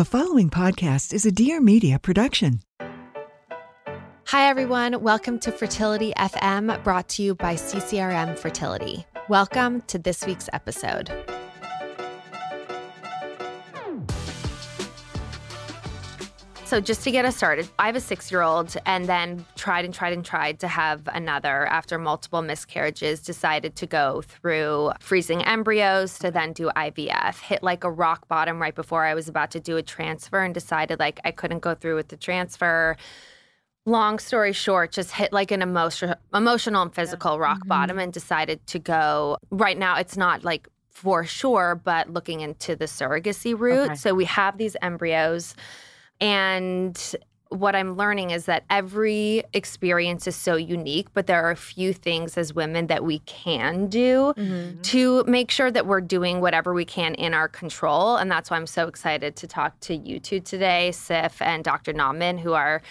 The following podcast is a Dear Media production. Hi, everyone. Welcome to Fertility FM, brought to you by CCRM Fertility. Welcome to this week's episode. So, just to get us started, I have a six year old and then tried and tried and tried to have another after multiple miscarriages. Decided to go through freezing embryos to then do IVF. Hit like a rock bottom right before I was about to do a transfer and decided like I couldn't go through with the transfer. Long story short, just hit like an emotional, emotional and physical rock mm-hmm. bottom and decided to go. Right now, it's not like for sure, but looking into the surrogacy route. Okay. So we have these embryos. And what I'm learning is that every experience is so unique, but there are a few things as women that we can do mm-hmm. to make sure that we're doing whatever we can in our control. And that's why I'm so excited to talk to you two today, Siff and Dr. Knopman, who are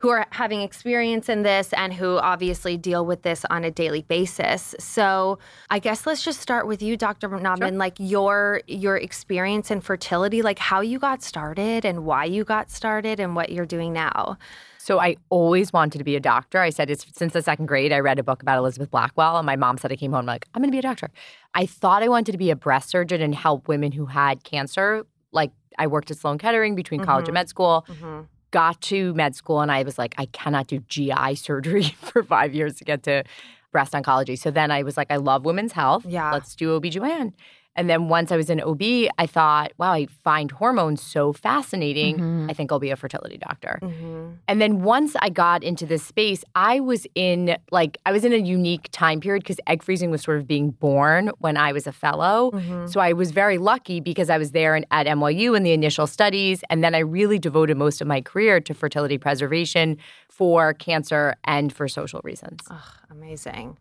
who are having experience in this and who obviously deal with this on a daily basis. So I guess let's just start with you, Dr. Knopman, like your your experience in fertility, like how you got started and why you got started and what you're doing now. So I always wanted to be a doctor. I said it's since the second grade. I read a book about Elizabeth Blackwell, and my mom said I came home like I'm going to be a doctor. I thought I wanted to be a breast surgeon and help women who had cancer. Like I worked at Sloan Kettering between college and mm-hmm. med school. Mm-hmm. Got to med school, and I was like, I cannot do GI surgery for five years to get to breast oncology. So then I was like, I love women's health. Yeah. let's do OBGYN. And then once I was in OB, I thought, wow, I find hormones so fascinating. Mm-hmm. I think I'll be a fertility doctor. Mm-hmm. And then once I got into this space, I was in like I was in a unique time period because egg freezing was sort of being born when I was a fellow. Mm-hmm. So I was very lucky because I was there in, at NYU in the initial studies, and then I really devoted most of my career to fertility preservation for cancer and for social reasons. Ugh, amazing.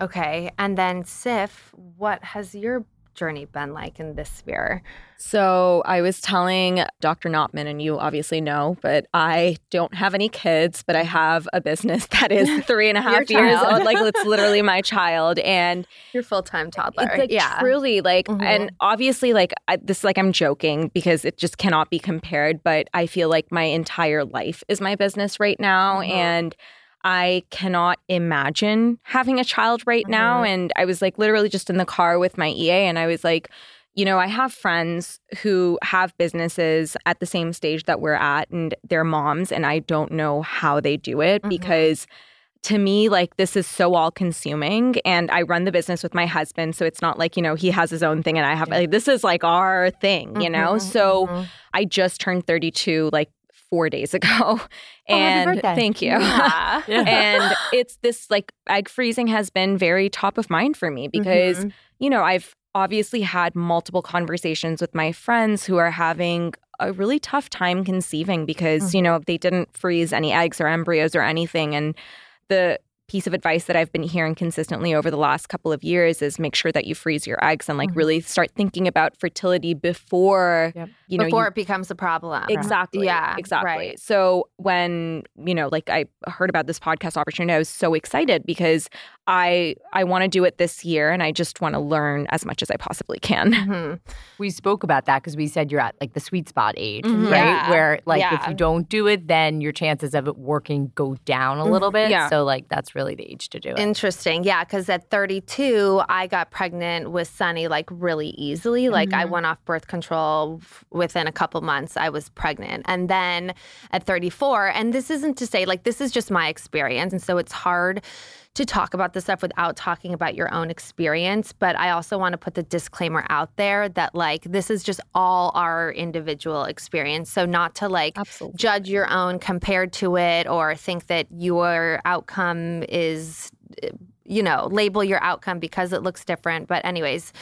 Okay. And then Siff, what has your journey been like in this sphere? So I was telling Dr. Knopman, and you obviously know, but I don't have any kids, but I have a business that is three and a half years old. Like it's literally my child. And Your full time toddler. it's like yeah. truly like, Mhm. and obviously like I, this, like I'm joking because it just cannot be compared, but I feel like my entire life is my business right now. Mhm. And I cannot imagine having a child right now. Mhm. And I was like literally just in the car with my EA and I was like, you know, I have friends who have businesses at the same stage that we're at and they're moms, and I don't know how they do it Mhm. because to me, like, this is so all consuming. And I run the business with my husband. So it's not like, you know, he has his own thing and I have, like, this is like our thing, you know? Mhm, So mhm. I just turned 32 like four days ago. and birthday. thank you. Yeah. and it's this like egg freezing has been very top of mind for me because Mhm. you know i've obviously had multiple conversations with my friends who are having a really tough time conceiving because you know they didn't freeze any eggs or embryos or anything and the piece of advice that I've been hearing consistently over the last couple of years is make sure that you freeze your eggs and like Mhm. really start thinking about fertility before Yep. you know Before you- it becomes a problem. Exactly. Yeah. Exactly. Right. So when, you know, like I heard about this podcast opportunity, I was so excited because I I want to do it this year and I just want to learn as much as I possibly can. Mhm. We spoke about that because we said you're at like the sweet spot age, Mhm. right? Yeah. Where like if you don't do it, then your chances of it working go down a little bit. Yeah. So like that's really the age to do it. Interesting. Yeah. Cause at 32, I got pregnant with Sunny like really easily. Like I mm-hmm. went off birth control within a couple months, I was pregnant. And then at 34, and this isn't to say like this is just my experience. And so it's hard to talk about this stuff without talking about your own experience. But I also want to put the disclaimer out there that like this is just all our individual experience. So not to like Absolutely. judge your own compared to it or think that your outcome is eh, you know label your outcome because it looks different. But anyways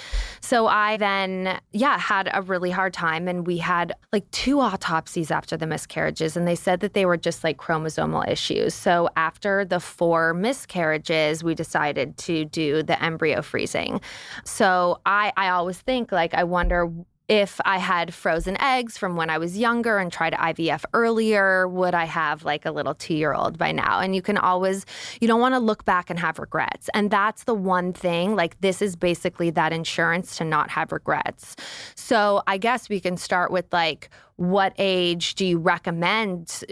so i then yeah had a really hard time. And we had like two autopsies after the miscarriages. And they said that they were just like chromosomal issues. So after the four miscarriages we decided to do the embryo freezing. So i i always think like i wonder if I had frozen eggs from when I was younger and tried IVF earlier, would I have like a little two year old by now? And you can always, you don't want to look back and have regrets. And that's the one thing, like, this is basically that insurance to not have regrets. So I guess we can start with like, what age do you recommend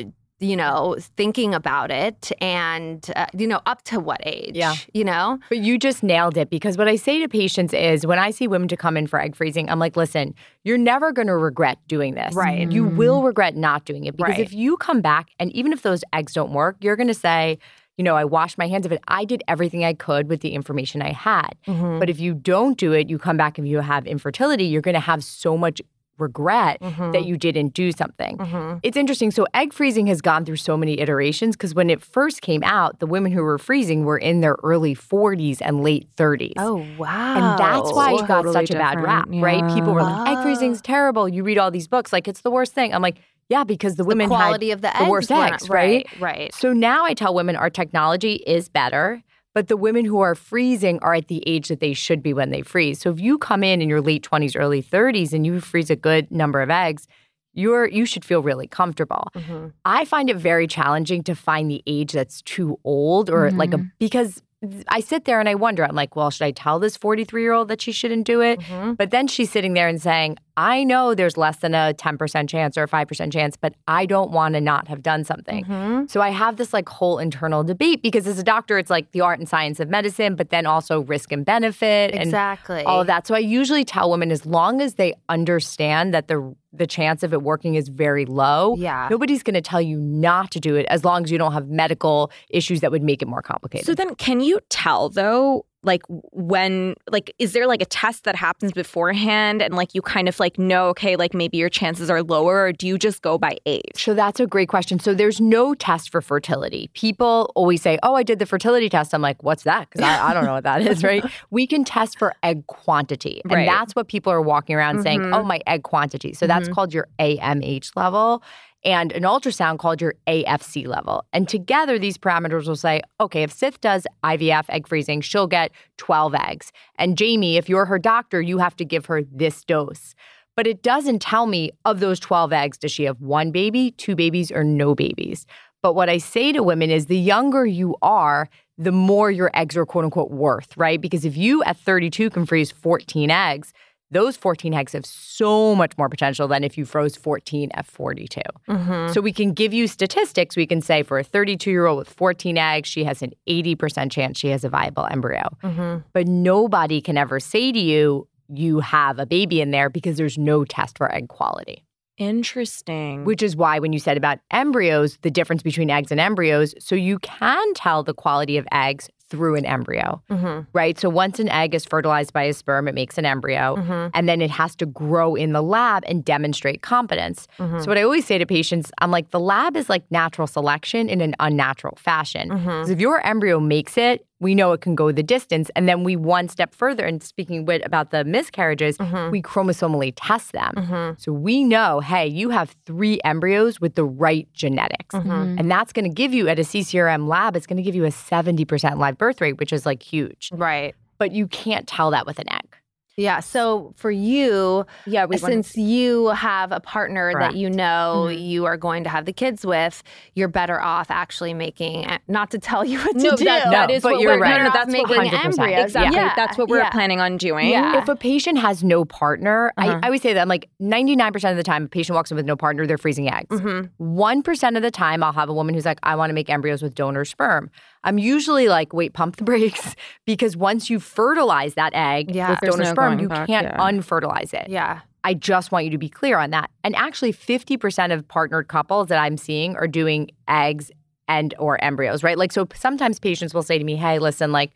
you know, thinking about it and, uh, you know, up to what age? Yeah. You know? But you just nailed it because what I say to patients is when I see women to come in for egg freezing, I'm like, listen, you're never going to regret doing this. Right. You will regret not doing it because Right. if you come back and even if those eggs don't work, you're going to say, you know, I washed my hands of it. I did everything I could with the information I had. Mm-hmm. But if you don't do it, you come back and you have infertility, you're going to have so much regret Mm-hmm. that you didn't do something. It's interesting. So, egg freezing has gone through so many iterations because when it first came out, the women who were freezing were in their early 40s and late 30s. Oh, wow. And that's why it got Totally such a bad rap, different, right? People were like, egg yeah. freezing's terrible. You read all these books, like it's the worst thing. I'm like, yeah, because the women the quality had of the the worst eggs? Right. right. So now I tell women our technology is better, but the women who are freezing are at the age that they should be when they freeze. So if you come in in your late 20s, early 30s and you freeze a good number of eggs, you're you should feel really comfortable. Mhm. I find it very challenging to find the age that's too old or like a because I sit there and I wonder, I'm like, well, should I tell this 43 year old that she shouldn't do it? Mhm. But then she's sitting there and saying, I know there's less than a 10% chance or a 5% chance, but I don't want to not have done something. Mhm. So I have this like whole internal debate because as a doctor, it's like the art and science of medicine, but then also risk and benefit and Exactly. all of that. So I usually tell women as long as they understand that the the chance of it working is very low, Yeah. nobody's going to tell you not to do it as long as you don't have medical issues that would make it more complicated. So then, can you tell though, like when, like, is there like a test that happens beforehand, and like you kind of like know, okay, like maybe your chances are lower, or do you just go by age? So that's a great question. So there's no test for fertility. People always say, "Oh, I did the fertility test." I'm like, "What's that?" Because I, I don't know what that is, right? We can test for egg quantity, and Right. that's what people are walking around saying, Mhm. "Oh, my egg quantity." So that's called your AMH level. And an ultrasound called your AFC level. And together, these parameters will say, okay, if Siff does IVF egg freezing, she'll get 12 eggs. And Jaime, if you're her doctor, you have to give her this dose. But it doesn't tell me of those 12 eggs, does she have one baby, two babies, or no babies? But what I say to women is the younger you are, the more your eggs are quote unquote worth, right? Because if you at 32 can freeze 14 eggs, those 14 eggs have so much more potential than if you froze 14 at 42. Mhm. So we can give you statistics. We can say for a 32 year old with 14 eggs, she has an 80% chance she has a viable embryo. Mhm. But nobody can ever say to you, you have a baby in there because there's no test for egg quality. Interesting. Which is why when you said about embryos, the difference between eggs and embryos, so you can tell the quality of eggs through an embryo, Mhm. right? So once an egg is fertilized by a sperm, it makes an embryo, Mhm. and then it has to grow in the lab and demonstrate competence. Mhm. So what I always say to patients, I'm like, the lab is like natural selection in an unnatural fashion. Because if your embryo makes it, we know it can go the distance. And then we one step further, and speaking with, about the miscarriages, Mhm. we chromosomally test them. Mhm. So we know, hey, you have three embryos with the right genetics. Mhm. And that's going to give you at a CCRM lab, it's going to give you a 70% live birth rate, which is like huge. Right. But you can't tell that with an egg. Yeah. So for you, yeah, we since you have a partner Correct. that you know Mhm. you are going to have the kids with, you're better off actually making. Not to tell you what to no, do. that, that No, is but what you're we're right. no, no, Better that's off what making embryos. exactly. Yeah. That's what we're Yeah. planning on doing. Yeah. If a patient has no partner, Uh-huh. I, I always say that I'm like 99% of the time, a patient walks in with no partner, they're freezing eggs. Mhm. 1% of the time, I'll have a woman who's like, I want to make embryos with donor sperm. I'm usually like, wait, pump the brakes. because once you fertilize that egg Yeah. with donor no sperm, you back, can't yeah. unfertilize it. Yeah. I just want you to be clear on that. And actually, 50% of partnered couples that I'm seeing are doing eggs and or embryos, right? Like so sometimes patients will say to me, "Hey, listen, like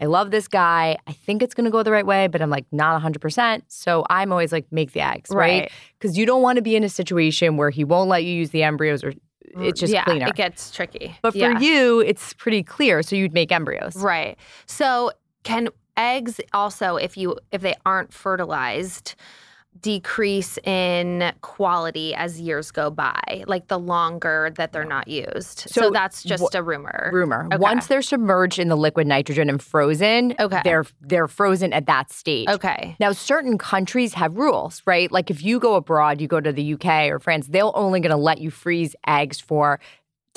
I love this guy. I think it's going to go the right way, but I'm like not 100%." So I'm always like make the eggs, right? Right. Cuz you don't want to be in a situation where he won't let you use the embryos or it's just yeah, cleaner. It gets tricky. but for Yeah. you, it's pretty clear, so you'd make embryos. Right. So can eggs also, if you if they aren't fertilized, decrease in quality as years go by, like the longer that they're not used. So, So that's just a rumor. Rumor. Okay. Once they're submerged in the liquid nitrogen and frozen, Okay. they're they're frozen at that stage. Okay. Now, certain countries have rules, right? Like if you go abroad, you go to the UK or France, they're only going to let you freeze eggs for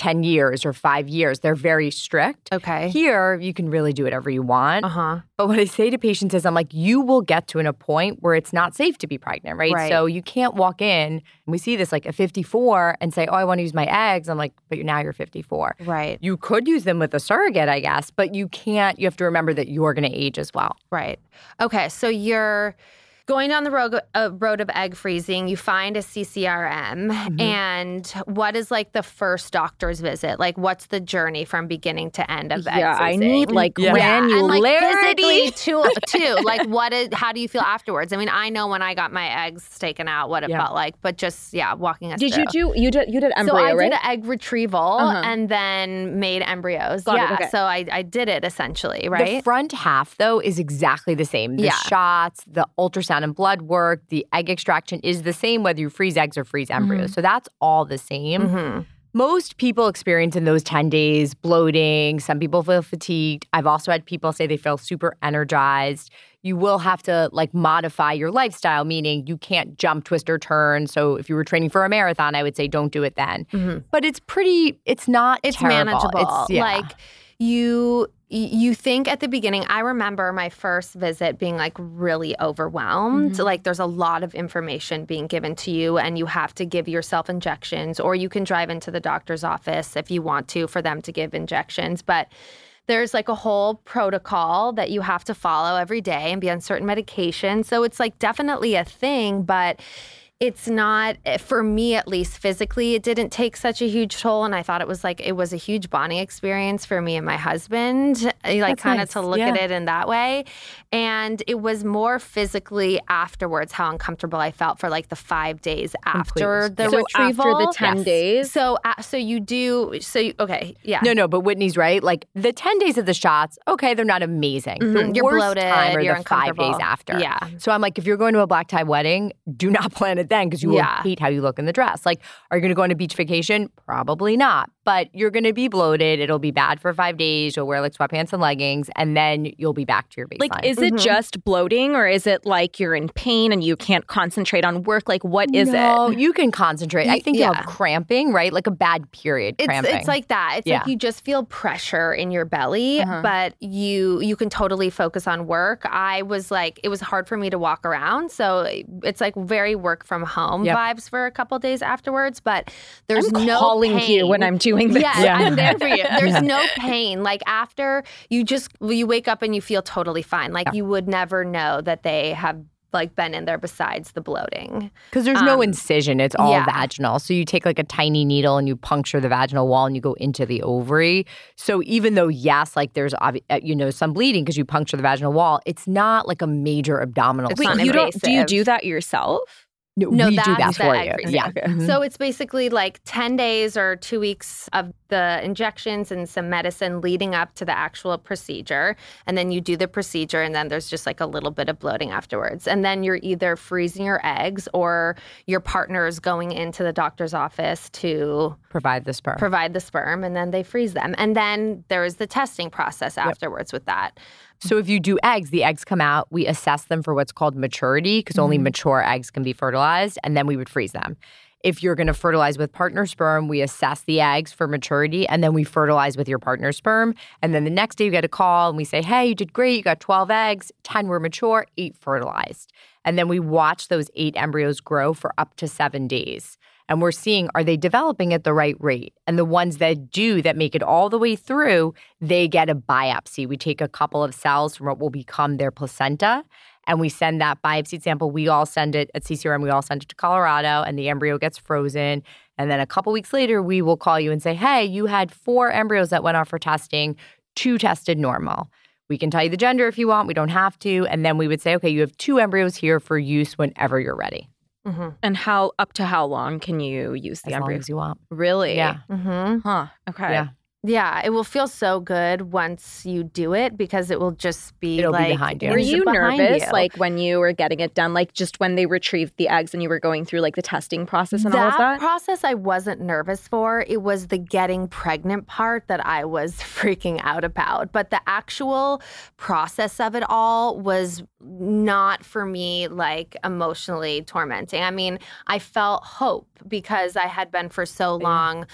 10 years or five years. They're very strict. Okay. Here, you can really do whatever you want. Uh huh. But what I say to patients is, I'm like, you will get to an, a point where it's not safe to be pregnant, right? Right. So you can't walk in, and we see this like a 54 and say, oh, I want to use my eggs. I'm like, but now you're 54. Right. You could use them with a surrogate, I guess, but you can't. You have to remember that you're going to age as well. Right. Okay. So you're going down the road, uh, road of egg freezing. You find a CCRM, Mm-hmm. and what is like the first doctor's visit? Like, what's the journey from beginning to end of egg yeah, I need like Yeah. Yeah, and like physically granularity. too. Too like, what is? How do you feel afterwards? I mean, I know when I got my eggs taken out, what it Yeah. felt like, but just yeah, walking us Did you do you did you did embryo so I right? did egg retrieval Uh-huh. and then made embryos. Got it, yeah, okay. so I, I did it essentially, right? The front half, though, is exactly the same. The Yeah. shots, the ultrasound and blood work, the egg extraction is the same whether you freeze eggs or freeze embryos. So that's all the same. hmm Most people experience in those 10 days bloating. Some people feel fatigued. I've also had people say they feel super energized. You will have to like modify your lifestyle, meaning you can't jump, twist, or turn. So if you were training for a marathon, I would say don't do it then. Mhm. But it's pretty, it's not It's terrible. manageable. It's, yeah. Like you you think at the beginning i remember my first visit being like really overwhelmed. Mm-hmm. like there's a lot of information being given to you and you have to give yourself injections or you can drive into the doctor's office if you want to for them to give injections. But there's like a whole protocol that you have to follow every day and be on certain medication so it's like definitely a thing but it's not eh, for me at least physically it didn't take such a huge toll and i thought it was like it was a huge bonding experience for me and my husband eh, like That's kind nice. of to look at it in that way and it was more physically afterwards how uncomfortable i felt for like the five days after Completely. the so retrieval after the 10 Yes. days. so uh, so you do so you, okay yeah No, no, but Whitney's right. Like the 10 days of the shots, okay, they're not amazing. Mhm. The You're bloated, time are you're the five days after. Yeah. So I'm like, if you're going to a black tie wedding, do not plan it then because you will hate how you look in the dress. Like, are you going to go on a beach vacation? Probably not. But you're going to be bloated. It'll be bad for five days. You'll wear like sweatpants and leggings, and then you'll be back to your baseline. like is it Mhm. just bloating or is it like you're in pain and you can't concentrate on work? Like what is no, it? you can concentrate. I think you'll yeah. have cramping, right? Like a bad period it's cramping. it's like that. It's Yeah. like you just feel pressure in your belly, Uh-huh. but you you can totally focus on work. I was like, it was hard for me to walk around, so it's like very work from home Yep. vibes for a couple days afterwards. But there's I'm no calling pain. you when I'm doing this. Yeah, Yeah. I'm there for you. There's Yeah. no pain. Like after you just you wake up and you feel totally fine. Like Yeah. you would never know that they have like been in there besides the bloating. Because there's no Um, incision, it's all yeah. vaginal. So you take like a tiny needle and you puncture the vaginal wall and you go into the ovary. So even though yes, like there's obvi- uh, you know some bleeding because you puncture the vaginal wall, it's not like a major abdominal. Wait, you don't do you do that yourself? No, No, we do that for you. Yeah. Okay. Mhm. So it's basically like 10 days or two weeks of the injections and some medicine leading up to the actual procedure. And then you do the procedure, and then there's just like a little bit of bloating afterwards. And then you're either freezing your eggs or your partner is going into the doctor's office to provide the sperm. provide the sperm, and then they freeze them. And then there is the testing process afterwards with that. So if you do eggs, the eggs come out, we assess them for what's called maturity because only Mm-hmm. mature eggs can be fertilized, and then we would freeze them. If you're going to fertilize with partner sperm, we assess the eggs for maturity and then we fertilize with your partner sperm. And then the next day you get a call and we say, hey, you did great. You got 12 eggs, 10 were mature, eight fertilized. And then we watch those eight embryos grow for up to seven days. And we're seeing are they developing at the right rate? And the ones that do, that make it all the way through, they get a biopsy. We take a couple of cells from what will become their placenta and we send that biopsy sample. We all send it at CCRM, we all send it to Colorado, and the embryo gets frozen. And then a couple weeks later, we will call you and say, hey, you had four embryos that went off for testing, two tested normal. We can tell you the gender if you want, we don't have to. And then we would say, okay, you have two embryos here for use whenever you're ready. Mm-hmm. And how up to how long can you use the As long as you want. Really? Yeah. Mm-hmm. Huh. Okay. Yeah. Yeah, it will feel so good once you do it because it will just be It'll be like behind you. Were you nervous, you. like when you were getting it done, like just when they retrieved the eggs and you were going through like the testing process and all of that? process I wasn't nervous for. It was the getting pregnant part that I was freaking out about. But the actual process of it all was not for me like emotionally tormenting. I mean, I felt hope because I had been for so long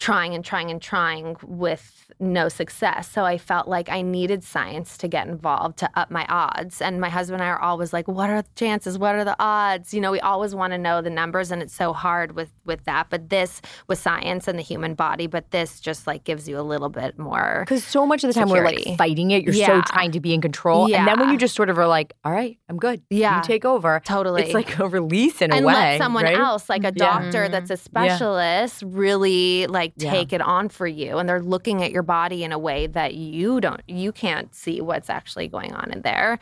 trying and trying and trying with no success. So I felt like I needed science to get involved to up my odds. And my husband and I are always like, what are the chances? What are the odds? You know, we always want to know the numbers and it's so hard with with that. But this with science and the human body, but this just like gives you a little bit more Because so much of the time we're like fighting it. You're so trying to be in control. And then when you just sort of are like, all right, I'm good. Yeah. You take over. totally It's like a release in a and way. let someone right? else, like a mm, Yeah. doctor that's a mm-hmm. Yeah. specialist, really like Yeah. take it on for you. And they're looking at your body in a way that you don't, you can't see what's actually going on in there.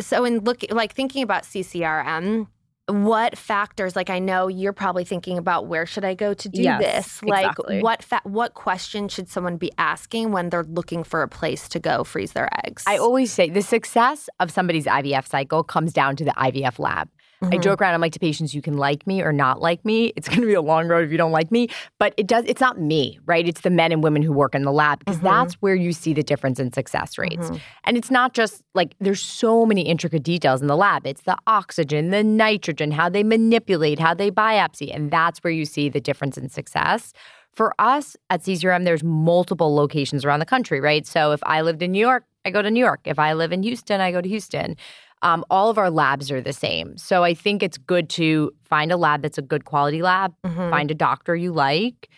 So, in look, like thinking about CCRM, what factors? Like, I know you're probably thinking about where should I go to do Yes, this? Like, exactly. what fa- what question should someone be asking when they're looking for a place to go freeze their eggs? I always say the success of somebody's IVF cycle comes down to the IVF lab. I Mhm. joke around. I'm like to patients, you can like me or not like me. It's going to be a long road if you don't like me. But it does. It's not me, right? It's the men and women who work in the lab because Mhm. that's where you see the difference in success rates. Mhm. And it's not just like there's so many intricate details in the lab. It's the oxygen, the nitrogen, how they manipulate, how they biopsy, and that's where you see the difference in success. For us at CCRM, there's multiple locations around the country, right? So if I lived in New York, I go to New York. If I live in Houston, I go to Houston. Um, all of our labs are the same. So I think it's good to find a lab that's a good quality lab, Mhm. find a doctor you like,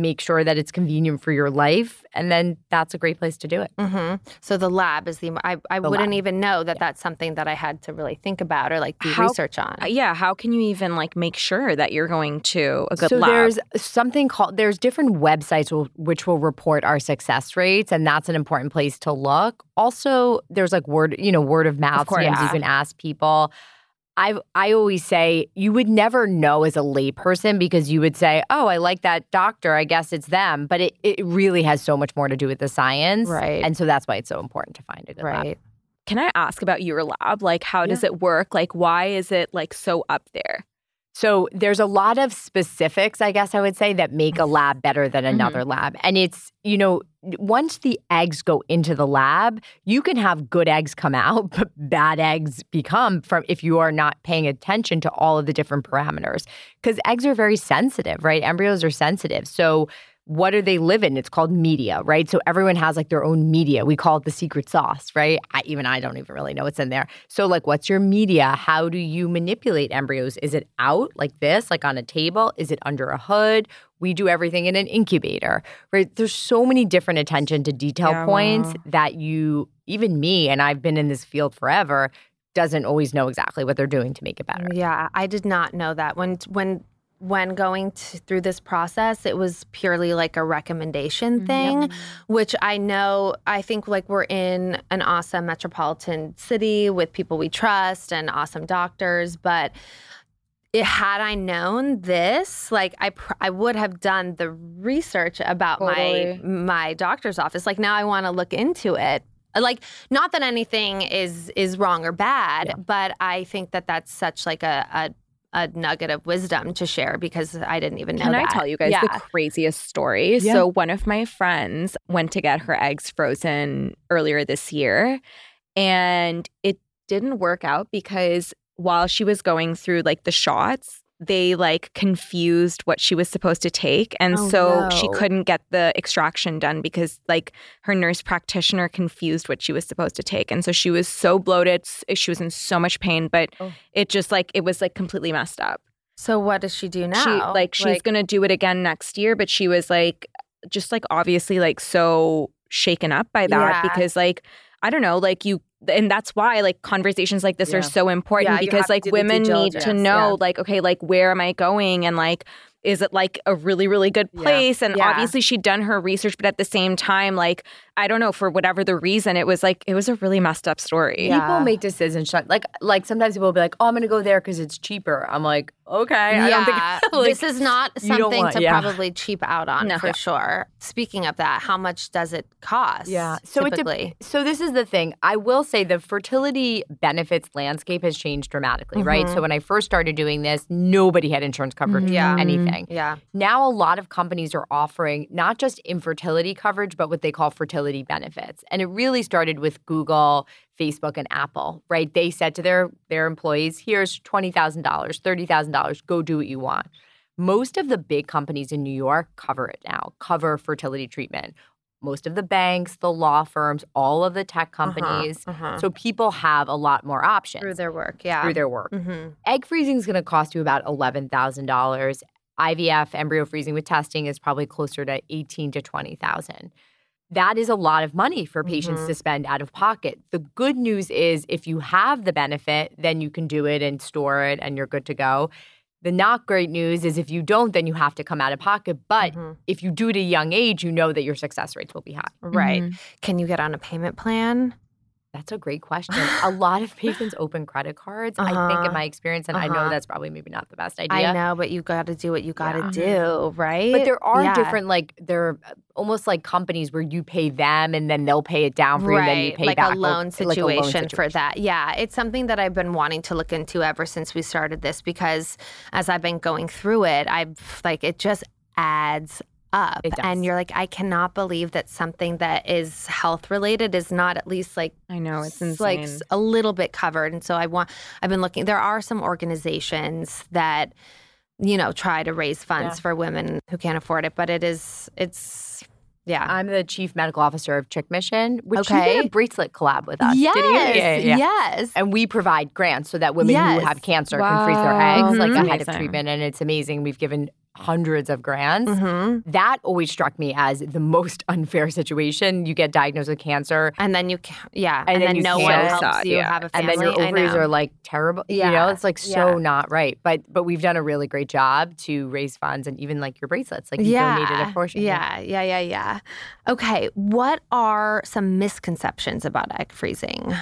make sure that it's convenient for your life, and then that's a great place to do it. hmm So the lab is the. I, I The wouldn't lab. even know that that's something that I had to really think about or like do How- research on. Uh, yeah, how can you even like make sure that you're going to a good so lab? there's something called there's different websites will, which will report our success rates and that's an important place to look also there's like word you know word of mouth of course. sometimes you can ask people I I always say you would never know as a layperson because you would say, "Oh, I like that doctor. I guess it's them." But it, it really has so much more to do with the science, Right. And so that's why it's so important to find a good lab. right. Can I ask about your lab? Like, how does it work? Like, why is it like so up there? So there's a lot of specifics, I guess I would say, that make a lab better than Mm-hmm. another lab. And it's, you know, once the eggs go into the lab, you can have good eggs come out, but bad eggs become from if you are not paying attention to all of the different parameters. Because eggs are very sensitive, right? Embryos are sensitive. So what do they live in? It's called media, right? So everyone has like their own media. We call it the secret sauce, right? I, even I don't even really know what's in there. So, like, what's your media? How do you manipulate embryos? Is it out like this, like on a table? Is it under a hood? We do everything in an incubator, right? There's so many different attention to detail Yeah, points wow. that you, even me, and I've been in this field forever, doesn't always know exactly what they're doing to make it better. Yeah, I did not know that when when when going to, through this process, it was purely like a recommendation mm-hmm. thing, which I know. I think like we're in an awesome metropolitan city with people we trust and awesome doctors, but. It, had I known this, like I, pr- I would have done the research about Totally. my my doctor's office. Like now, I want to look into it. Like not that anything is is wrong or bad, but I think that that's such like a, a a nugget of wisdom to share because I didn't even know Can I tell you guys yeah. the craziest story? Yeah. So, one of my friends went to get her eggs frozen earlier this year, and it didn't work out because while she was going through like the shots, they like confused what she was supposed to take. And Oh, so she couldn't get the extraction done because like her nurse practitioner confused what she was supposed to take. And so she was so bloated. She was in so much pain, but Oh. it just like, it was like completely messed up. So what does she do now? She like she's gonna do it again next year, but she was like just like obviously like so shaken up by that Yeah. because like I don't know, like you and that's why like conversations like this Yeah. are so important Yeah, because like do the due women need to know like okay like where am I going? And like is it like a really really good place? And obviously she'd done her research but at the same time like I don't know for whatever the reason it was like it was a really messed up story. Yeah. People make decisions. Like, like sometimes people will be like, "Oh, I'm going to go there because it's cheaper." I'm like, "Okay, I don't think Yeah, like, this is not something want- to yeah. probably cheap out on No. for Yeah. sure. Speaking of that, how much does it cost? Yeah. So it typically. dep- so this is the thing. I will say the fertility benefits landscape has changed dramatically, right? Mhm. So when I first started doing this, nobody had insurance coverage for Yeah. anything. yeah. Now a lot of companies are offering not just infertility coverage, but what they call fertility benefits. And it really started with Google, Facebook, and Apple, right? They said to their their employees, here's $20,000, $30,000, go do what you want. Most of the big companies in New York cover it now, cover fertility treatment. Most of the banks, the law firms, all of the tech Uh-huh, companies. uh-huh. So people have a lot more options through their work, yeah. through their work. Mhm. Egg freezing is going to cost you about $11,000. IVF embryo freezing with testing is probably closer to 18 to 20,000. That is a lot of money for patients Mhm. to spend out of pocket. The good news is if you have the benefit, then you can do it and store it and you're good to go. The not great news is if you don't, then you have to come out of pocket. But Mhm. if you do it at a young age, you know that your success rates will be high. Right. Mhm. Can you get on a payment plan? That's a great question. a lot of patients open credit cards, I think, Uh-huh. in my experience. And I know Uh-huh. that's probably maybe not the best idea. I know, but you got to do what you got to Yeah. do, right? But there are Yeah. different, like there are almost like companies where you pay them and then they'll pay it down for you, and then you right, pay like back a or- loan like situation a loan for that. Yeah, it's something that I've been wanting to look into ever since we started this because as I've been going through it, I've like it just adds up, and you're like, I cannot believe that something that is health related is not at least like I know it's s- like a little bit covered. And so I want I've been looking. There are some organizations that you know try to raise funds Yeah. for women who can't afford it, but it is it's yeah. I'm the chief medical officer of Chick Mission, which Okay. did a bracelet collab with us. yes? Yeah, yeah, yes. And we provide grants so that women Yes. who have cancer can freeze their eggs like Mhm. ahead of treatment. And it's amazing. We've given hundreds of grants. Mm-hmm. That always struck me as the most unfair situation. You get diagnosed with cancer, And then you, yeah, And and, then then, no one helps That, you yeah. have a family, and then your ovaries are like terrible. Yeah. You know, it's like so yeah. not right. But but we've done a really great job to raise funds and even like your bracelets, like you yeah, donated a portion. Yeah, yeah, yeah, yeah. Okay, what are some misconceptions about egg freezing?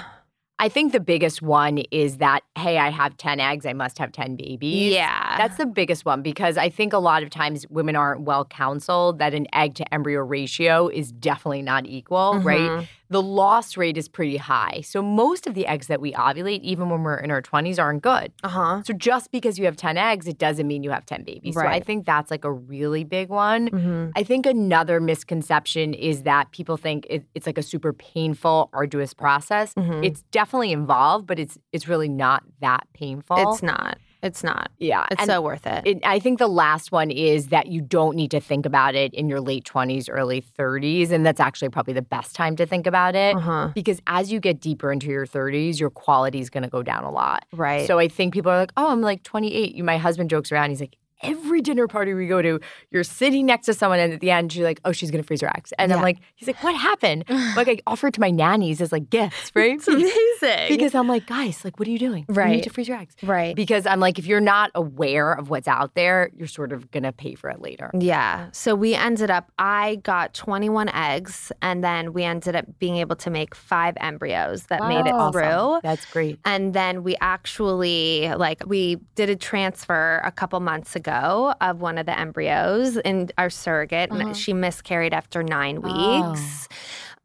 I think the biggest one is that, hey, I have 10 eggs, I must have 10 babies. Yeah, That's the biggest one because I think a lot of times women aren't well counseled that an egg to embryo ratio is definitely not equal, right? Mm-hmm. The loss rate is pretty high. So most of the eggs that we ovulate, even when we're in our 20s, aren't good. Uh huh. So just because you have 10 eggs, it doesn't mean you have 10 babies. Right. So I think that's like a really big one. Mm-hmm. I think another misconception is that people think it, it's like a super painful, arduous process. Mhm. It's definitely involved, but it's it's really not that painful. It's not. It's not. yeah. It's And so worth it. it, I think the last one is that you don't need to think about it in your late 20s, early 30s. And that's actually probably the best time to think about it. uh huh. Because as you get deeper into your 30s, your quality is going to go down a lot. Right. So I think people are like, oh, I'm like 28. You, my husband jokes around. He's like, every dinner party we go to, you're sitting next to someone, and at the end, she's like, oh, she's going to freeze her eggs. And I'm like, he's like, what happened? like, I offered to my nannies as like gifts, right? it's amazing. because I'm like, guys, like, what are you doing? You Right. need to freeze your eggs. right. Because I'm like, if you're not aware of what's out there, you're sort of to pay for it later. Yeah. So we ended up, I got 21 eggs, and then we ended up being able to make five embryos that made it Wow. through. That's great. And then we actually, like, we did a transfer a couple months ago of one of the embryos in our surrogate, Uh-huh. and she miscarried after nine weeks.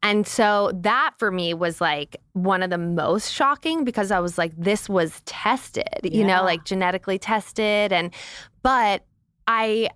And so that for me was like one of the most shocking because I was like, this was tested, you Yeah. know, like genetically tested. And, but I,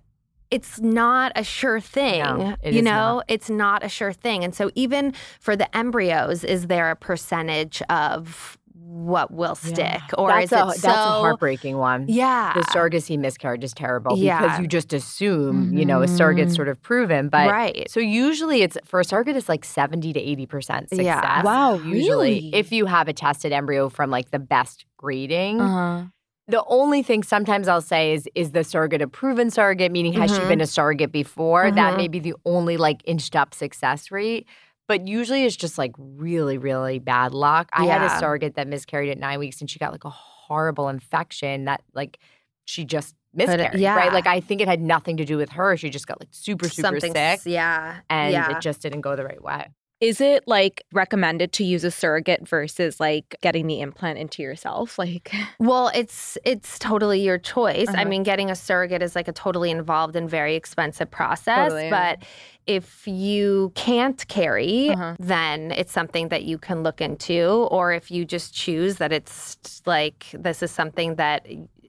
it's not a sure thing. No, you know, not. it's not a sure thing. And so even for the embryos, is there a percentage of what will stick? Or that's is a, it that's so a heartbreaking one. Yeah. The surrogacy miscarriage is terrible because you just assume, you know, a surrogate's sort of proven. But right. so usually it's for a surrogate, it's like 70 to 80% success. Yeah. Wow, Usually, really? if you have a tested embryo from like the best grading. Uh-huh. The only thing sometimes I'll say is is the surrogate a proven surrogate, meaning has she Mhm. been a surrogate before? That Mhm. may be the only like inched up success rate. But usually it's just like really, really bad luck. I had a surrogate that miscarried at nine weeks and she got like a horrible infection that like she just miscarried. yeah. Right. Like I think it had nothing to do with her. She just got like super, super Something, sick. Yeah. And yeah. it just didn't go the right way. Is it like recommended to use a surrogate versus like getting the implant into yourself? Like, Well, it's it's totally your choice. I Uh-huh. mean, getting a surrogate is like a totally involved and very expensive process. Totally. But if you can't carry, Uh-huh. then it's something that you can look into. Or if you just choose that it's like this is something that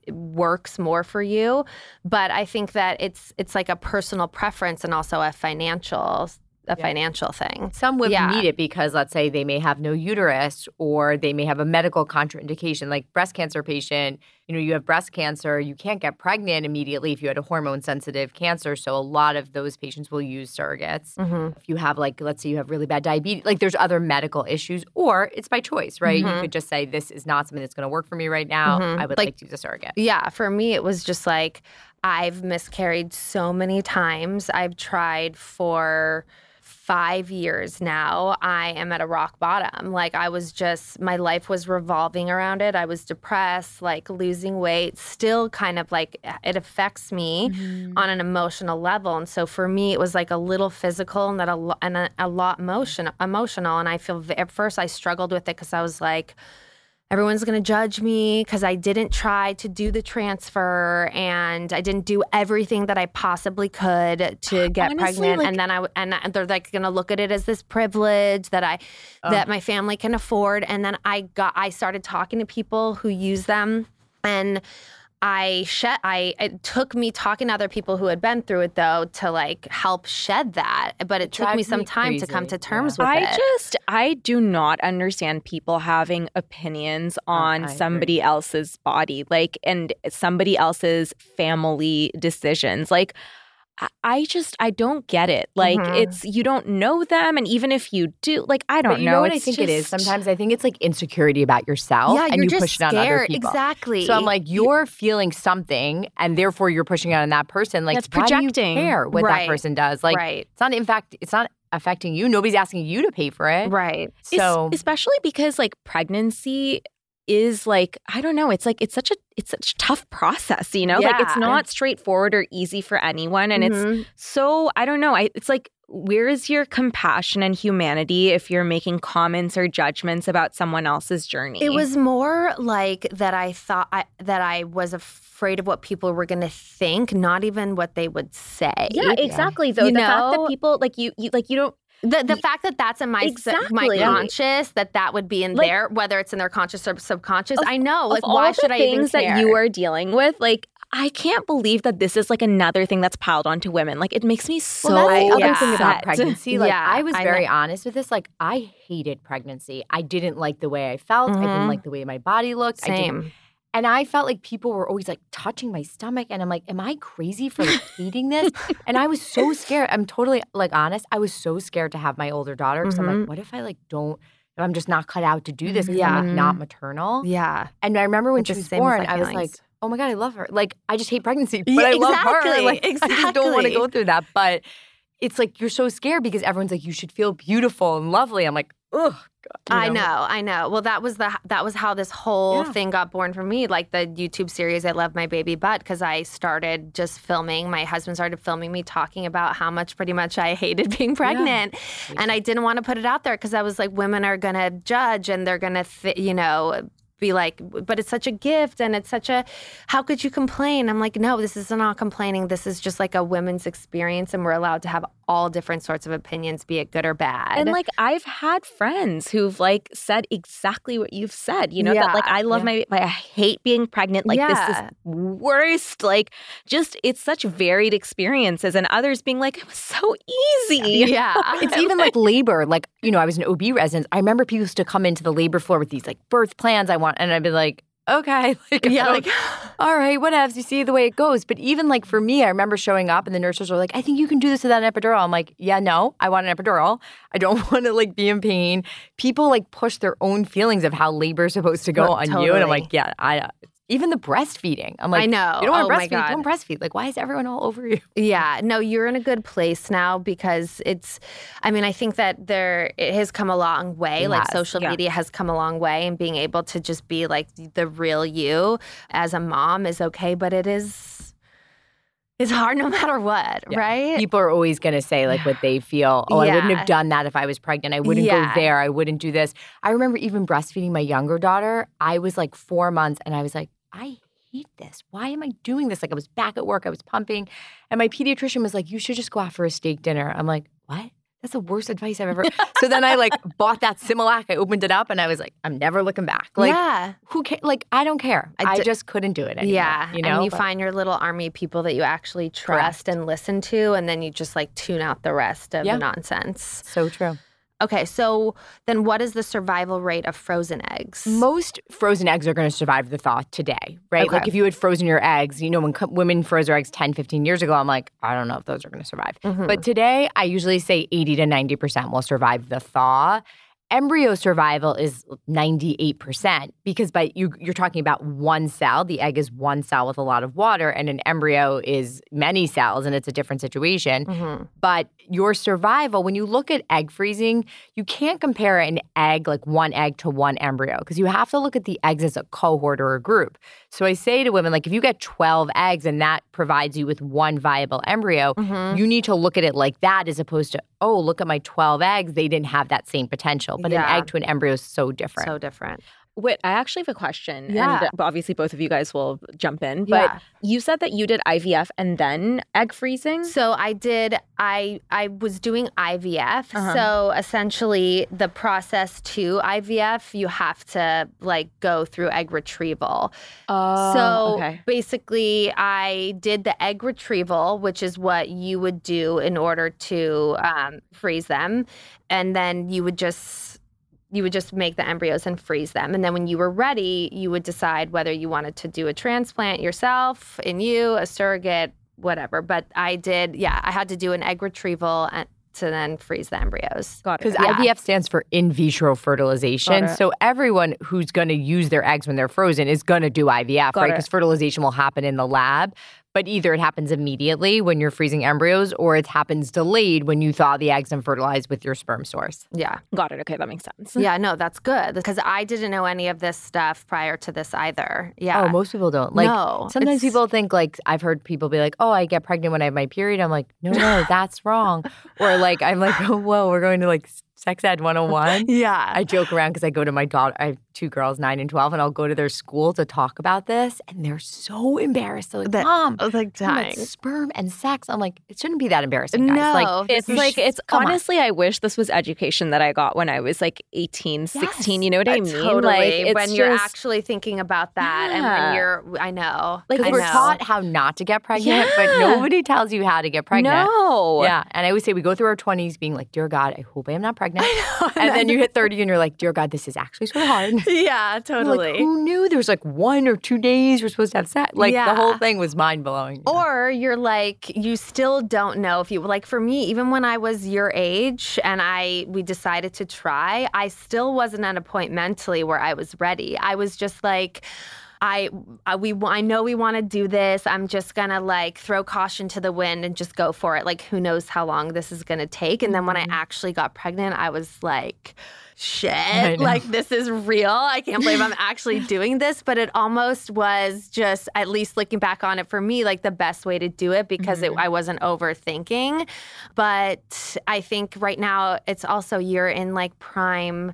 works more for you. But I think that it's it's like a personal preference and also a financial a Yeah. financial thing. Some women Yeah. need it because, let's say, they may have no uterus or they may have a medical contraindication, like breast cancer patient. you know, you have breast cancer, you can't get pregnant immediately if you had a hormone sensitive cancer. So a lot of those patients will use surrogates. Mm-hmm. If you have, like, let's say you have really bad diabetes, like there's other medical issues, or it's by choice, right? Mhm. You could just say, this is not something that's going to work for me right now. Mhm. I would Like- like, to use a surrogate. Yeah, for me, it was just like I've miscarried so many times. I've tried for five years now. I am at a rock bottom. Like, I was just, my life was revolving around it. I was depressed, like losing weight, still kind of like it affects me mm-hmm. on an emotional level. And so for me, it was like a little physical and that a, and a, a lot motion, emotional. And I feel at first I struggled with it because I was like, everyone's going to judge me because I didn't try to do the transfer and I didn't do everything that I possibly could to get Honestly, pregnant. like- and then I and, and they're like going to look at it as this privilege that I oh. that my family can afford. And then I got I started talking to people who use them and. I shed. I it took me talking to other people who had been through it though to like help shed that, but it took me some me time to come to terms Yeah. with I it. I just I do not understand people having opinions oh, on I agree. somebody else's body, like and somebody else's family decisions. Like I- just I don't get it. Like Mhm. it's you don't know them, and even if you do, like I don't know. know what I think it is? Sometimes I think it's like insecurity about yourself yeah, and you're you just push it on scared. other people. Exactly. So I'm like, you're feeling something, and therefore you're pushing it on that person. Like, That's why projecting. care what Right. that person does? Like, right, it's not. In fact, it's not affecting you. Nobody's asking you to pay for it. right. Es- So especially because like pregnancy is like I don't know. It's like it's such a it's such a tough process. You know, like it's not straightforward or easy for anyone, and it's Mhm. So I don't know. I it's like where is your compassion and humanity if you're making comments or judgments about someone else's journey? It was more like that. I thought I, that I was afraid of what people were going to think, not even what they would say. yeah, exactly. Though You the fact that know? people like you, you like you don't The the fact that that's in my s- my conscious that that would be in Like- there, whether it's in their conscious or subconscious. Of- I know. Like, of all why the should I even things care? that you are dealing with, like I can't believe that this is like another thing that's piled onto women. Like it makes me so Well, that's the other yeah. thing about pregnancy. Like, Yeah, I was I very know. honest with this. Like, I hated pregnancy. I didn't like the way I felt. I Mhm. didn't like the way my body looked. I didn't Same. And I felt like people were always like touching my stomach. And I'm like, am I crazy for like hating this? And I was so scared. I'm totally like honest. I was so scared to have my older daughter because I'm Mhm. like, what if I like don't, I'm just not cut out to do this because I'm Yeah. like not maternal? Yeah. And I remember when It's she was born, I was like, oh my God, I love her. Like, I just hate pregnancy, but Yeah, I love her. exactly, Like, I just don't want to go through that. But it's like, you're so scared because everyone's like, you should feel beautiful and lovely. I'm like, ugh. God, I know, I know. Well, that was the that was how this whole Yeah. thing got born for me. Like the YouTube series, I love my baby butt because I started just filming. My husband started filming me talking about how much, pretty much, I hated being pregnant, and I didn't want to put it out there because I was like, women are gonna judge and they're gonna, th- you know. Be like, but it's such a gift and it's such a, how could you complain? I'm like, no, this is not complaining. This is just like a women's experience and we're allowed to have all different sorts of opinions, be it good or bad. And like I've had friends who've like said exactly what you've said. You know that like I love my, my I hate being pregnant. Like this Yeah. is worst. Like just it's such varied experiences, and others being like it was so easy. yeah. It's even like labor. Like, you know, I was an OB resident. I remember people used to come into the labor floor with these like birth plans I want. And I'd be like, okay. Like, Yeah, like- all right, whatevs. You see the way it goes. But even like for me, I remember showing up and the nurses were like, I think you can do this without an epidural. I'm like, yeah, no, I want an epidural. I don't want to like be in pain. People like push their own feelings of how labor is supposed to go on you. And I'm like, yeah, I, even the breastfeeding. I'm like, I know. You don't want oh to my breastfeed. Don't breastfeed. Like, why is everyone all over you? Yeah, no, you're in a good place now because it's. I mean, I think that there it has come a long way. It like has, social yeah. media has come a long way, and being able to just be like the real you as a mom is okay, but it is. It's hard no matter what, Yeah. right? People are always going to say like what they feel. Oh, I wouldn't have done that if I was pregnant. I wouldn't Yeah. go there. I wouldn't do this. I remember even breastfeeding my younger daughter. I was like four months and I was like, I hate this. Why am I doing this? Like I was back at work, I was pumping. And my pediatrician was like, you should just go out for a steak dinner. I'm like, what? That's the worst advice I've ever. so then I like bought that Similac. I opened it up and I was like, I'm never looking back. Like, yeah, who cares? Like, I don't care. I I, d- just couldn't do it anymore. yeah. You know, and you But- find your little army of people that you actually trust Correct. and listen to, and then you just like tune out the rest of Yeah. the nonsense. so true. Okay, so then what is the survival rate of frozen eggs? Most frozen eggs are going to survive the thaw today, right? Okay. Like if you had frozen your eggs, you know, when co- women froze their eggs 10, 15 years ago, I'm like, I don't know if those are going to survive. Mhm. But today, I usually say 80 to 90% will survive the thaw. Embryo survival is 98% because by you you're talking about one cell. The egg is one cell with a lot of water and an embryo is many cells and it's a different situation. Mhm. But your survival, when you look at egg freezing, you can't compare an egg, like one egg to one embryo, because you have to look at the eggs as a cohort or a group. So I say to women, like, if you get 12 eggs and that provides you with one viable embryo, Mhm. you need to look at it like that as opposed to, oh, look at my 12 eggs. They didn't have that same potential. But Yeah. an egg to an embryo is so different. So different. Wait, I actually have a question. Yeah. And obviously, both of you guys will jump in. But Yeah. you said that you did IVF and then egg freezing. So I did I I was doing IVF. Uh-huh. So essentially the process to IVF you have to like go through egg retrieval. Oh, so okay. basically I did the egg retrieval, which is what you would do in order to um, freeze them. And then you would just you would just make the embryos and freeze them. And then when you were ready, you would decide whether you wanted to do a transplant yourself in you, a surrogate, whatever. But I did, yeah, I had to do an egg retrieval and to then freeze the embryos. Got it. Because Yeah. IVF stands for in vitro fertilization. So everyone who's going to use their eggs when they're frozen is going to do IVF, Got right? Because fertilization will happen in the lab. But either it happens immediately when you're freezing embryos or it happens delayed when you thaw the eggs and fertilize with your sperm source. Yeah. Got it. Okay, that makes sense. Yeah, no, that's good because I didn't know any of this stuff prior to this either. Yeah. Oh, most people don't. Like no, sometimes people think like I've heard people be like, "Oh, I get pregnant when I have my period." I'm like, "No, no, that's wrong." Or like I'm like, "Oh, whoa, we're going to like sex ed 101." Yeah. I joke around because I go to my daughter. I have two girls, nine and twelve, and I'll go to their school to talk about this, and they're so embarrassed. They're like, That- "Mom, I was like talking about dying. sperm and sex." I'm like, it shouldn't be that embarrassing, guys. No, Like, It's This is- like it's come on. honestly I wish this was education that I got when I was like 18, 16, Yes. you know what I mean? Totally. Like it's when you're actually thinking about that, and when you're, I know, Like, I we're know. taught how not to get pregnant, but nobody tells you how to get pregnant. No. Yeah, and I always say we go through our twenties being like, "Dear God, I hope I am not pregnant," and then you hit thirty and you're like, "Dear God, this is actually so hard." yeah, totally. Like, who knew there was like one or two days we're supposed to have sex? Like yeah. the whole thing was mind blowing. Or you're like, you still don't know if you like. For me, even when I was your age and I we decided to try, I still wasn't at a point mentally where I was ready. I was just like. I, I we I know we want to do this. I'm just gonna like throw caution to the wind and just go for it. Like who knows how long this is gonna take. And then when I mm-hmm. actually got pregnant, I was like, shit, like this is real. I can't believe I'm actually doing this. But it almost was just, at least looking back on it for me, like the best way to do it because it, mm-hmm. I wasn't overthinking. But I think right now it's also you're in like prime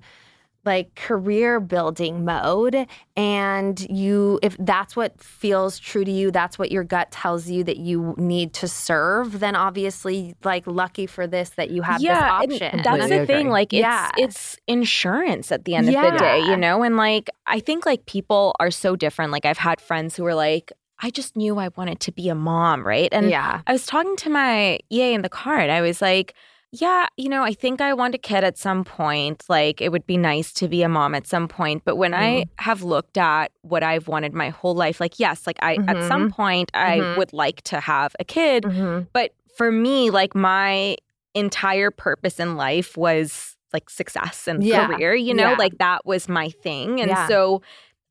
like career building mode and you if that's what feels true to you that's what your gut tells you that you need to serve then obviously like lucky for this that you have yeah, this and option that's Completely the thing. Like, it's Yeah. it's insurance at the end of the day, you know. And like, I think like people are so different. Like, I've had friends who are like, I just knew I wanted to be a mom, right? And yeah I was talking to my EA in the car, and I was like, yeah, you know, I think I want a kid at some point. Like, it would be nice to be a mom at some point. But when I have looked at what I've wanted my whole life, like, yes, like I at some point I Mhm. would like to have a kid. Mhm. But for me, like my entire purpose in life was like success and Yeah. career, you know, Yeah. like that was my thing. And Yeah. so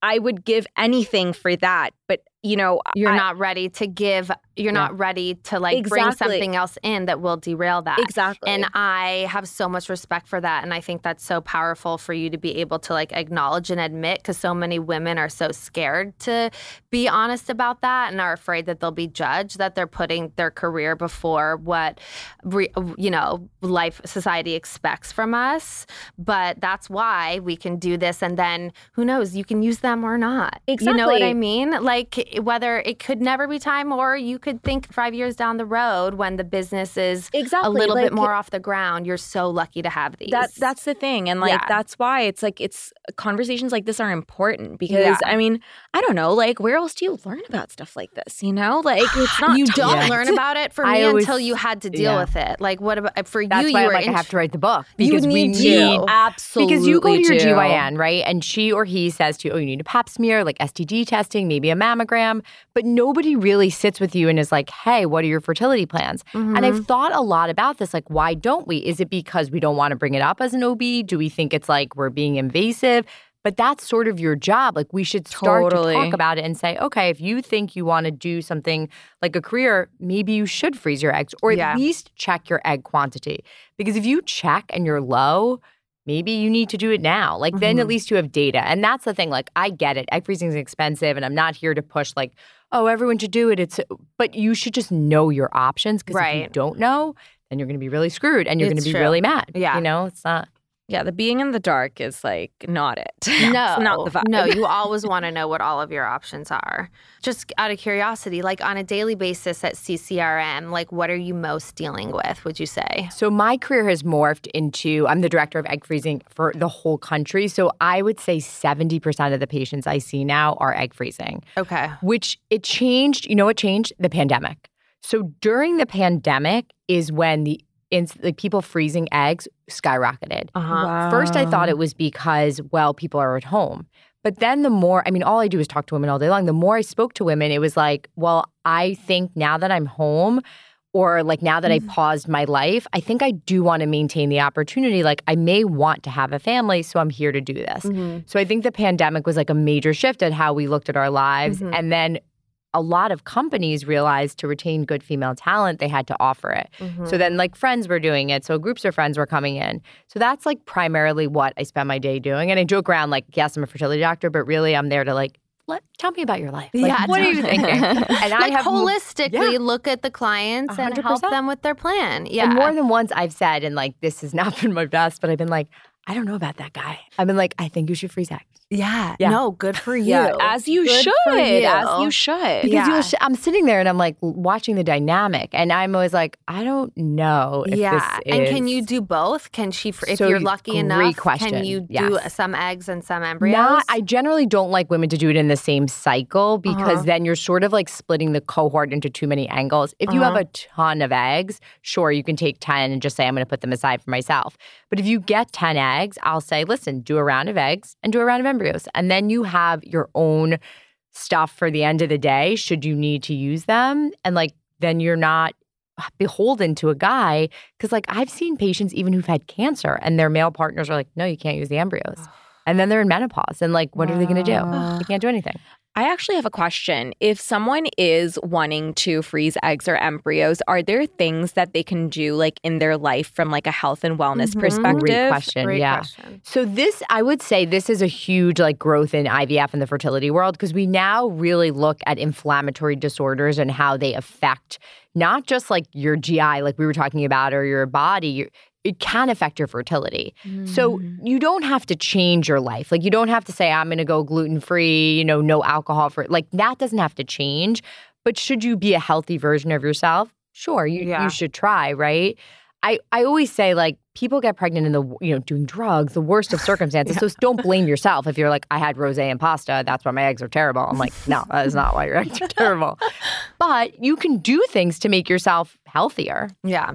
I would give anything for that. But, you know, you're I- not ready to give you're Yeah. not ready to like bring something else in that will derail that exactly. And I have so much respect for that. And I think that's so powerful for you to be able to like acknowledge and admit because so many women are so scared to be honest about that and are afraid that they'll be judged, that they're putting their career before what, re, you know, life, society expects from us. But that's why we can do this. And then who knows, you can use them or not. exactly You know what I Exactly. mean? Like whether it could never be time or you could think five years down the road when the business is Exactly, a little like- bit more off the ground. You're so lucky to have these. That that's the thing, and like Yeah. that's why it's like it's conversations like this are important because Yeah. I mean I don't know like where else do you learn about stuff like this? You know, like it's not you don't Yeah. learn about it for me always- until you had to deal yeah. with it. Like what about for That's you? why you were like, I have to write the book You because we need need to. absolutely because you go to your do. GYN, right? And she or he says to you, oh, you need a pap smear, like STD testing, maybe a mammogram. But nobody really sits with you and is like, hey, what are your fertility plans? And Mm-hmm. I've thought a lot about this. Like, why don't we? Is it because we don't want to bring it up as an OB? Do we think it's like we're being invasive? But that's sort of your job. Like, we should start Totally. to talk about it and say, okay, if you think you want to do something like a career, maybe you should freeze your eggs or at Yeah. least check your egg quantity. Because if you check and you're low, maybe you need to do it now. Like then Mm-hmm. at least you have data. And that's the thing. Like I get it. Egg freezing is expensive and I'm not here to push like, oh, everyone should do it. It's but you should just know your options because if you don't know, then you're gonna be really screwed and you're It's gonna be true. really mad. Yeah. You know, it's not Yeah, the being in the dark is like not it. No, It's not the vibe. no. You always want to know what all of your options are. Just out of curiosity, like on a daily basis at CCRM, like what are you most dealing with? Would you say? So my career has morphed into I'm the director of egg freezing for the whole country. So I would say 70% of the patients I see now are egg freezing. Okay. which it changed. You know what changed? The pandemic. So during the pandemic is when the ins- like people freezing eggs skyrocketed. Uh huh. First, I thought it was because well, people are at home. But then the more, I mean, all I do is talk to women all day long. The more I spoke to women, it was like, well, I think now that I'm home, or like now that I paused my life, I think I do want to maintain the opportunity. Like I may want to have a family, so I'm here to do this. Mm-hmm. So I think the pandemic was like a major shift at how we looked at our lives. Mhm. And then a lot of companies realized to retain good female talent, they had to offer it. Mm-hmm. So then, like, friends were doing it. So groups of friends were coming in. So that's like primarily what I spend my day doing. And I joke around, like, yes, I'm a fertility doctor, but really I'm there to, like, let, tell me about your life. Like, Yeah, what are you thinking? And I like have holistically Yeah. look at the clients and help 100%. them with their plan. Yeah. And more than once I've said, and like, this has not been my best, but I've been like, I don't know about that guy. I've been like, I think you should freeze eggs. yeah. Yeah. No, good for you. Yeah, as you Good should. you. As you should. Because Yeah. you'll sh- I'm sitting there and I'm like watching the dynamic, and I'm always like, I don't know if yeah. And can you do both? Can she, fr- if So you're lucky enough, question. can you do Yes. some eggs and some embryos? Not, I generally don't like women to do it in the same cycle because Uh-huh. then you're sort of like splitting the cohort into too many angles. If you have Uh-huh. a ton of eggs, sure, you can take 10 and just say, I'm going to put them aside for myself. But if you get 10 eggs, I'll say, listen, do a round of eggs and do a round of embryos. And then you have your own stuff for the end of the day, should you need to use them. And like, then you're not beholden to a guy. Cause like, I've seen patients even who've had cancer and their male partners are like, no, you can't use the embryos. And then they're in menopause. And like, what are they going to do? They can't do anything. I actually have a question. If someone is wanting to freeze eggs or embryos, are there things that they can do like in their life from like a health and wellness Mhm. perspective? Great question. Great yeah. question. So this, I would say, this is a huge like growth in IVF in the fertility world because we now really look at inflammatory disorders and how they affect not just like your GI, like we were talking about, or your body. It can affect your fertility. So mm. you don't have to change your life. Like you don't have to say I'm going to go gluten free, you know, no alcohol for like that doesn't have to change. But should you be a healthy version of yourself? Sure, you Yeah. you should try, right? I, I always say like people get pregnant in the you know doing drugs the worst of circumstances so don't blame yourself if you're like I had rosé and pasta that's why my eggs are terrible I'm like no that is not why your eggs are terrible but you can do things to make yourself healthier Yeah.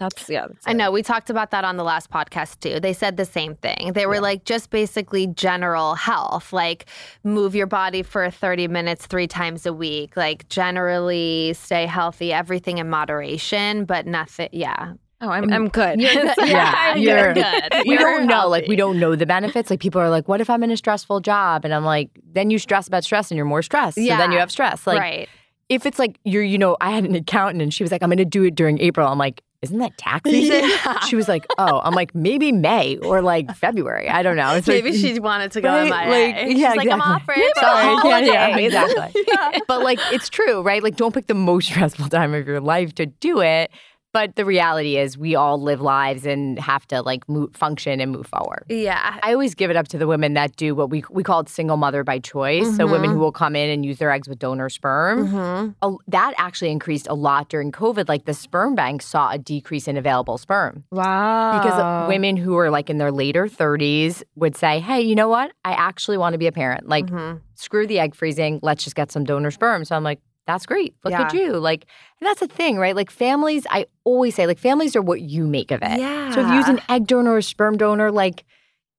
That's yeah. That's I know. We talked about that on the last podcast too. They said the same thing. They were like, just basically general health, like move your body for 30 minutes three times a week, like generally stay healthy, everything in moderation, but nothing. Yeah. Oh, I'm I'm good. You're. Yeah, I'm you're- good. we don't know like we don't know the benefits like people are like what if i'm in a stressful job and i'm like then you stress about stress and you're more stressed so then you have stress like right. If it's like you're you know i had an accountant and she was like i'm gonna do it during april i'm like isn't that tax season Yeah. she was like oh i'm like maybe may or like february i don't know it's like, Maybe she wanted to go Right? MIA. Like, She's yeah, like, I'm exactly. off for April Sorry, can't- yeah, exactly. But like it's true, right? Like don't pick the most stressful time of your life to do it. But the reality is, we all live lives and have to like move, function and move forward. Yeah. I always give it up to the women that do what we we call it single mother by choice. So women who will come in and use their eggs with donor sperm. Mm-hmm. A- that actually increased a lot during COVID. Like the sperm bank saw a decrease in available sperm Wow. because women who are like in their later 30s would say, "Hey, you know what? I actually want to be a parent. Like, Mm-hmm. screw the egg freezing. Let's just get some donor sperm." So I'm like, "That's great. Look at you!" Like, and that's the thing, right? Like families, I always say, like families are what you make of it. Yeah. So if you use an egg donor or a sperm donor, like.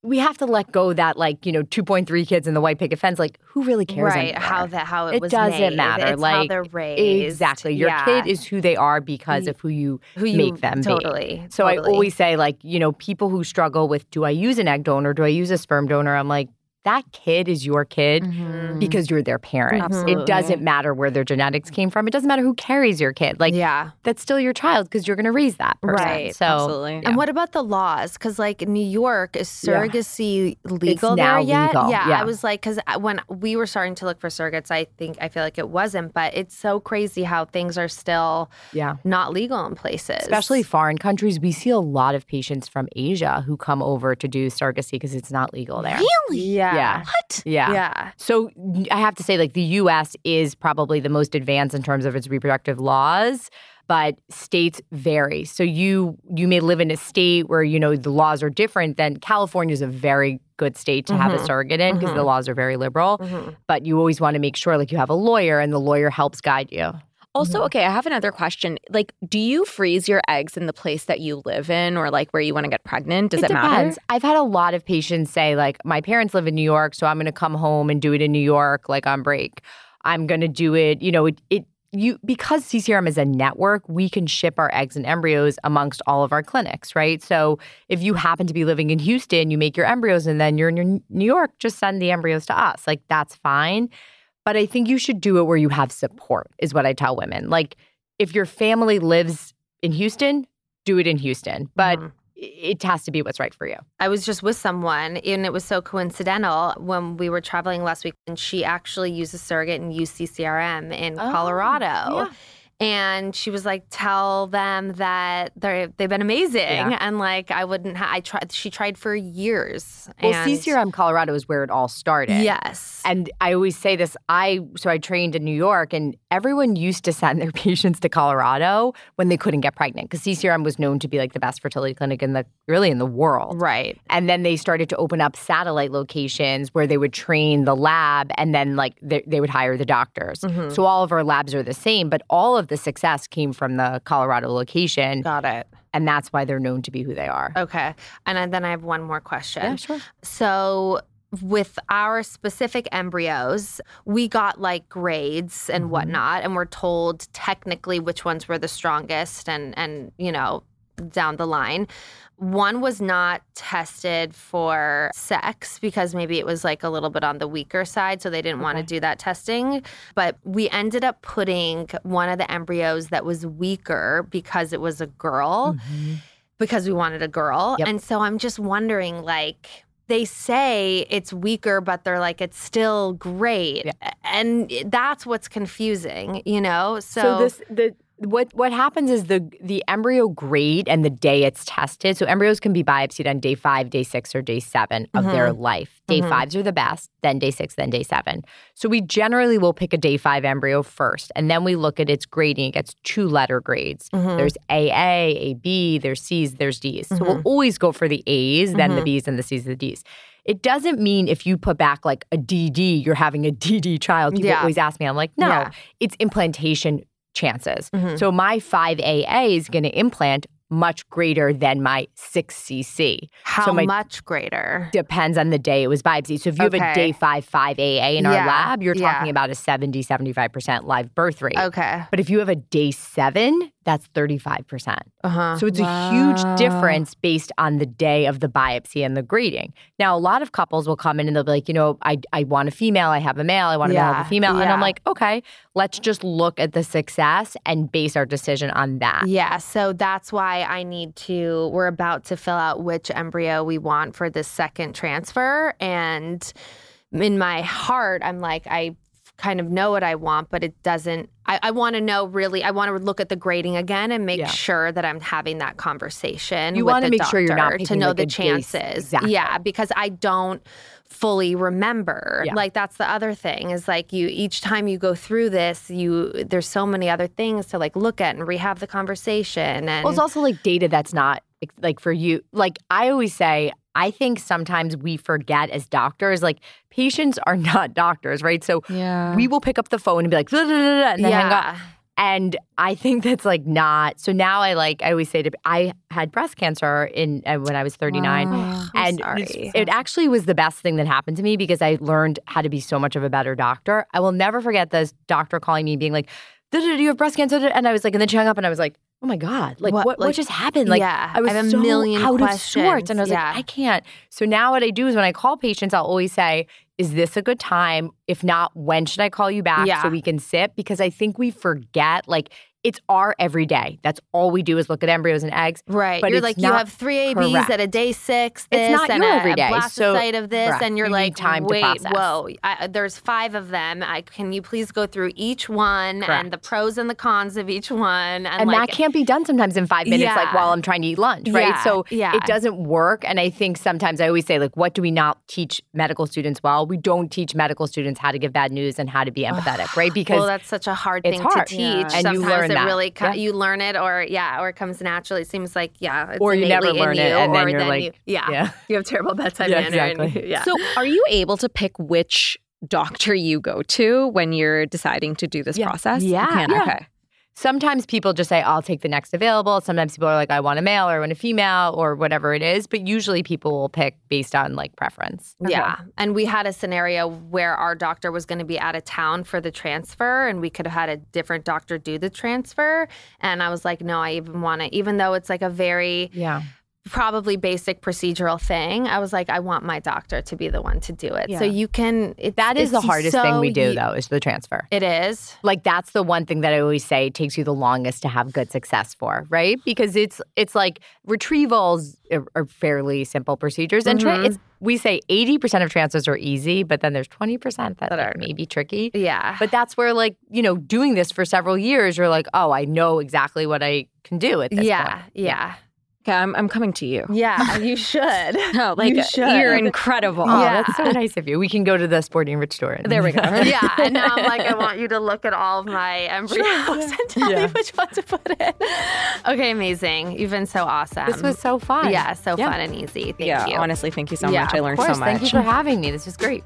We have to let go that like you know 2.3 kids in the white picket fence like who really cares right. anymore? How that how it, It was doesn't made. matter, It's how like, they're raised. exactly your Yeah. kid is who they are because of who you who you make them be. totally. so I always say, like, you know, people who struggle with do I use an egg donor? Do I use a sperm donor? I'm like, that kid is your kid Mhm. because you're their parent. Absolutely. It doesn't matter where their genetics came from. It doesn't matter who carries your kid. Like, yeah. that's still your child because you're going to raise that person. Right. So, Absolutely. And what about the laws? Because like New York, is surrogacy legal now there yet? legal, Yeah, yeah. I was like, because when we were starting to look for surrogates, I think I feel like it wasn't, but it's so crazy how things are still yeah. not legal in places, Especially foreign countries, we see a lot of patients from Asia who come over to do surrogacy because it's not legal there. Really? Yeah. Yeah. What? Yeah. Yeah. So I have to say, like, the US is probably the most advanced in terms of its reproductive laws. But states vary. So you you may live in a state where you know the laws are different. Then California is a very good state to have a Mhm. surrogate in because the laws are very liberal. Mhm. But you always want to make sure like you have a lawyer and the lawyer helps guide you. Also, mm-hmm. okay, I have another question. Like, do you freeze your eggs in the place that you live in or like where you want to get pregnant? Does it, matter? I've had a lot of patients say, like, my parents live in New York, so I'm going to come home and do it in New York, like on break. I'm going to do it, you know, it, it you because CCRM is a network, we can ship our eggs and embryos amongst all of our clinics, right? So if you happen to be living in Houston, you make your embryos and then you're in your New York, just send the embryos to us. Like that's fine. But I think you should do it where you have support, is what I tell women. Like if your family lives in Houston, do it in Houston. But Mhm. it has to be what's right for you. I was just with someone, and it was so coincidental when we were traveling last week, and she actually used a surrogate in UCCRM in Oh, Colorado. yeah. And she was like, "Tell them that they they've been amazing." Yeah. And like, I wouldn't. Ha- I tried. She tried for years. Well, and CCRM Colorado is where it all started. Yes. And I always say this. I so I trained in New York, and everyone used to send their patients to Colorado when they couldn't get pregnant because CCRM was known to be like the best fertility clinic in the really in the world. right. And then they started to open up satellite locations where they would train the lab, and then like they, they would hire the doctors. Mhm. So all of our labs are the same, but all of the success came from the Colorado location, Got it. and that's why they're known to be who they are. Okay. And then I have one more question. Yeah, sure. So, with our specific embryos, we got like grades and Mm-hmm. whatnot, and we're told technically which ones were the strongest, and and you know down the line. One was not tested for sex because maybe it was like a little bit on the weaker side, so they didn't want to do that testing. But we ended up putting one of the embryos that was weaker because it was a girl mm-hmm. because we wanted a girl. Yep. And so I'm just wondering like they say it's weaker but they're like it's still great. Yeah. And that's what's confusing, you know? So, So, this the what what happens is the the embryo grade and the day it's tested. So embryos can be biopsied on day five, day six, or day seven of their life. Day Mhm. fives are the best, then day six, then day seven. So we generally will pick a day five embryo first, and then we look at its grading. It gets two letter grades. Mhm. There's AA, AB, there's C's, there's D's. So we'll always go for the A's, then the Mhm. B's, and the C's, the D's. It doesn't mean if you put back like a DD, you're having a DD child. People Yeah. always ask me, I'm like, no, Yeah. it's implantation chances. Mhm. So my 5AA is going to implant much greater than my 6CC. how so my- much greater? Depends on the day it was biopsy. So if you have a day 5 5AA in our lab, you're yeah. talking about a 70 75% live birth rate. Okay. But if you have a day 7, that's 35%. Uh-huh. So it's a huge difference based on the day of the biopsy and the grading. Now, a lot of couples will come in and they'll be like, you know, I, I want a female, I have a male, I want a male, I have a female. And I'm like, okay, let's just look at the success and base our decision on that. Yeah, so that's why I need to. We're about to fill out which embryo we want for this second transfer. And in my heart, I'm like, I kind of know what I want, but it doesn't. I, I want to know really. I want to look at the grading again and make Yeah. sure that I'm having that conversation. You wanna make sure you're not to know like, the chances. Exactly. Yeah, because I don't fully remember. Yeah. Like that's the other thing is like you each time you go through this, you there's so many other things to like look at and rehab the conversation and Well, it's also like data that's not like for you. Like I always say, I think sometimes we forget as doctors, like patients are not doctors, right? So Yeah. we will pick up the phone and be like, "Da, da, da, da," and then hang up. And I think that's like not. So now I like I always say to I had breast cancer in uh, when I was 39. Wow. and sorry. it actually was the best thing that happened to me because I learned how to be so much of a better doctor. I will never forget this doctor calling me being like, "Da, da, da, "You have breast cancer," da, da," and I was like, and then she hung up, and I was like, "Oh my god! Like What- what? What, just happened? Like yeah, I was I have a so million out of sorts, questions. and I was Yeah. like, I can't." So now what I do is when I call patients, I'll always say. Is this a good time? If not, when should I call you back Yeah. so we can sit? Because I think we forget, like, it's our everyday. That's all we do is look at embryos and eggs. Right. But you're like, you have three ABs correct. at a day six, this, It's not and your a, everyday, a so- of this, correct. and you're You like, time to wait, process. whoa, I, there's five of them. I, can you please go through each one and the pros and the cons of each one? And, and like, that can't be done sometimes in five minutes, like while I'm trying to eat lunch, right? Yeah, So yeah. it doesn't work. And I think sometimes I always say, like, what do we not teach medical students well? We don't teach medical students how to give bad news and how to be empathetic, right? Because well, that's such a hard thing hard. to Yeah. teach. And you learn it that. really co- Yeah. you learn it, or yeah, or it comes naturally. It seems like yeah, it's Or you never innately in learn it, you, and then or you're then like, you, yeah, yeah. you have terrible bedside Yeah, manner. and- exactly. yeah. So, are you able to pick which doctor you go to when you're deciding to do this Yeah. process? You Yeah. can? Yeah. Okay. Sometimes people just say, I'll take the next available. Sometimes people are like, I want a male or I want a female or whatever it is. But usually people will pick based on like preference. Yeah. And we had a scenario where our doctor was going to be out of town for the transfer and we could have had a different doctor do the transfer. And I was like, no, I even want to, even though it's like a very Yeah. Probably basic procedural thing, I was like, I want my doctor to be the one to do it. So you can, it, That is the hardest thing we do, though, is the transfer. It is. like that's the one thing that I always say takes you the longest to have good success for, right? Because it's it's like retrievals are, are fairly simple procedures, and tra- Mhm. it's, we say eighty percent of transfers are easy, but then there's twenty percent that, That are- maybe tricky. Yeah. But that's where like you know doing this for several years, you're like, oh, I know exactly what I can do at this point. yeah. Yeah. Okay, I'm, I'm coming to you. Yeah. You should. No, like You uh, should. you're incredible. Oh, Yeah. that's so nice of you. We can go to the Sporting Rich store. and- There we go. yeah, and now I'm like, I want you to look at all of my embryos and tell Yeah. me which one to put in. Okay, amazing. You've been so awesome. This was so fun. yeah, so Yeah. fun and easy. Thank yeah, you. honestly, thank you so Yeah, much. I learned Of course. so much. Thank you for having me. This was great.